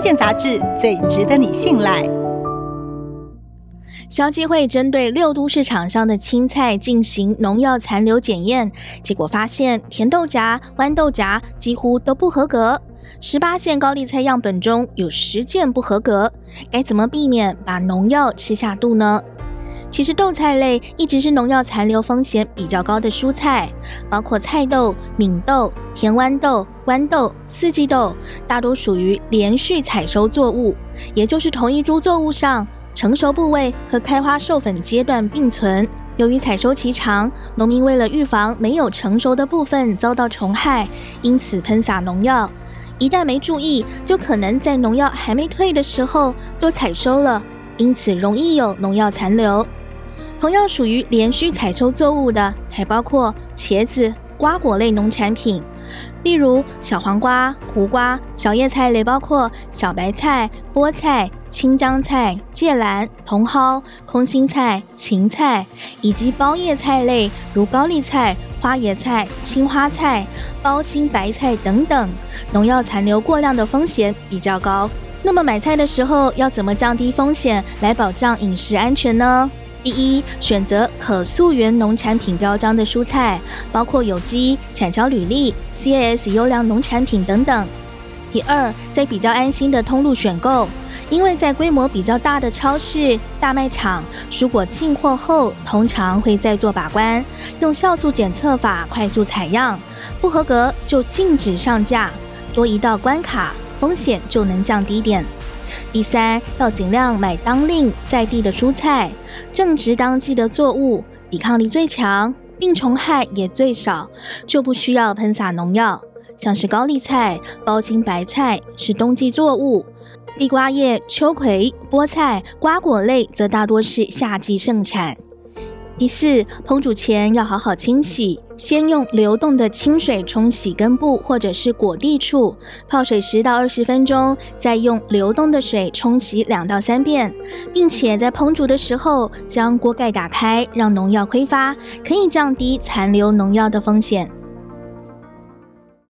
康健杂志最值得你信赖。消基会针对六都市场上的青菜进行农药残留检验，结果发现甜豆荚、豌豆荚几乎都不合格。十八线高丽菜样本中有十件不合格，该怎么避免把农药吃下肚呢？其实豆菜类一直是农药残留风险比较高的蔬菜，包括菜豆、敏豆、甜豌豆、豌豆、四季豆，大多属于连续采收作物，也就是同一株作物上成熟部位和开花授粉阶段并存。由于采收期长，农民为了预防没有成熟的部分遭到虫害，因此喷洒农药。一旦没注意，就可能在农药还没退的时候就采收了，因此容易有农药残留。同样属于连续采收作物的，还包括茄子、瓜果类农产品，例如小黄瓜、胡瓜；小叶菜类包括小白菜、菠菜、青江菜、芥蓝、茼蒿、空心菜、芹菜，以及包叶菜类如高丽菜、花椰菜、青花菜、包心白菜等等，农药残留过量的风险比较高。那么买菜的时候要怎么降低风险来保障饮食安全呢？第一，选择可溯源农产品标章的蔬菜，包括有机、产销履历、CAS 优良农产品等等。第二，在比较安心的通路选购，因为在规模比较大的超市、大卖场，蔬果进货后通常会再做把关，用酵素检测法快速采样，不合格就禁止上架，多一道关卡，风险就能降低点。第三，要尽量买当令在地的蔬菜，正值当季的作物，抵抗力最强，病虫害也最少，就不需要喷洒农药。像是高丽菜、包心白菜是冬季作物，地瓜叶、秋葵、菠菜、瓜果类则大多是夏季盛产。第四，烹煮前要好好清洗，先用流动的清水冲洗根部或者是果蒂处，泡水十到二十分钟，再用流动的水冲洗两到三遍，并且在烹煮的时候将锅盖打开，让农药挥发，可以降低残留农药的风险。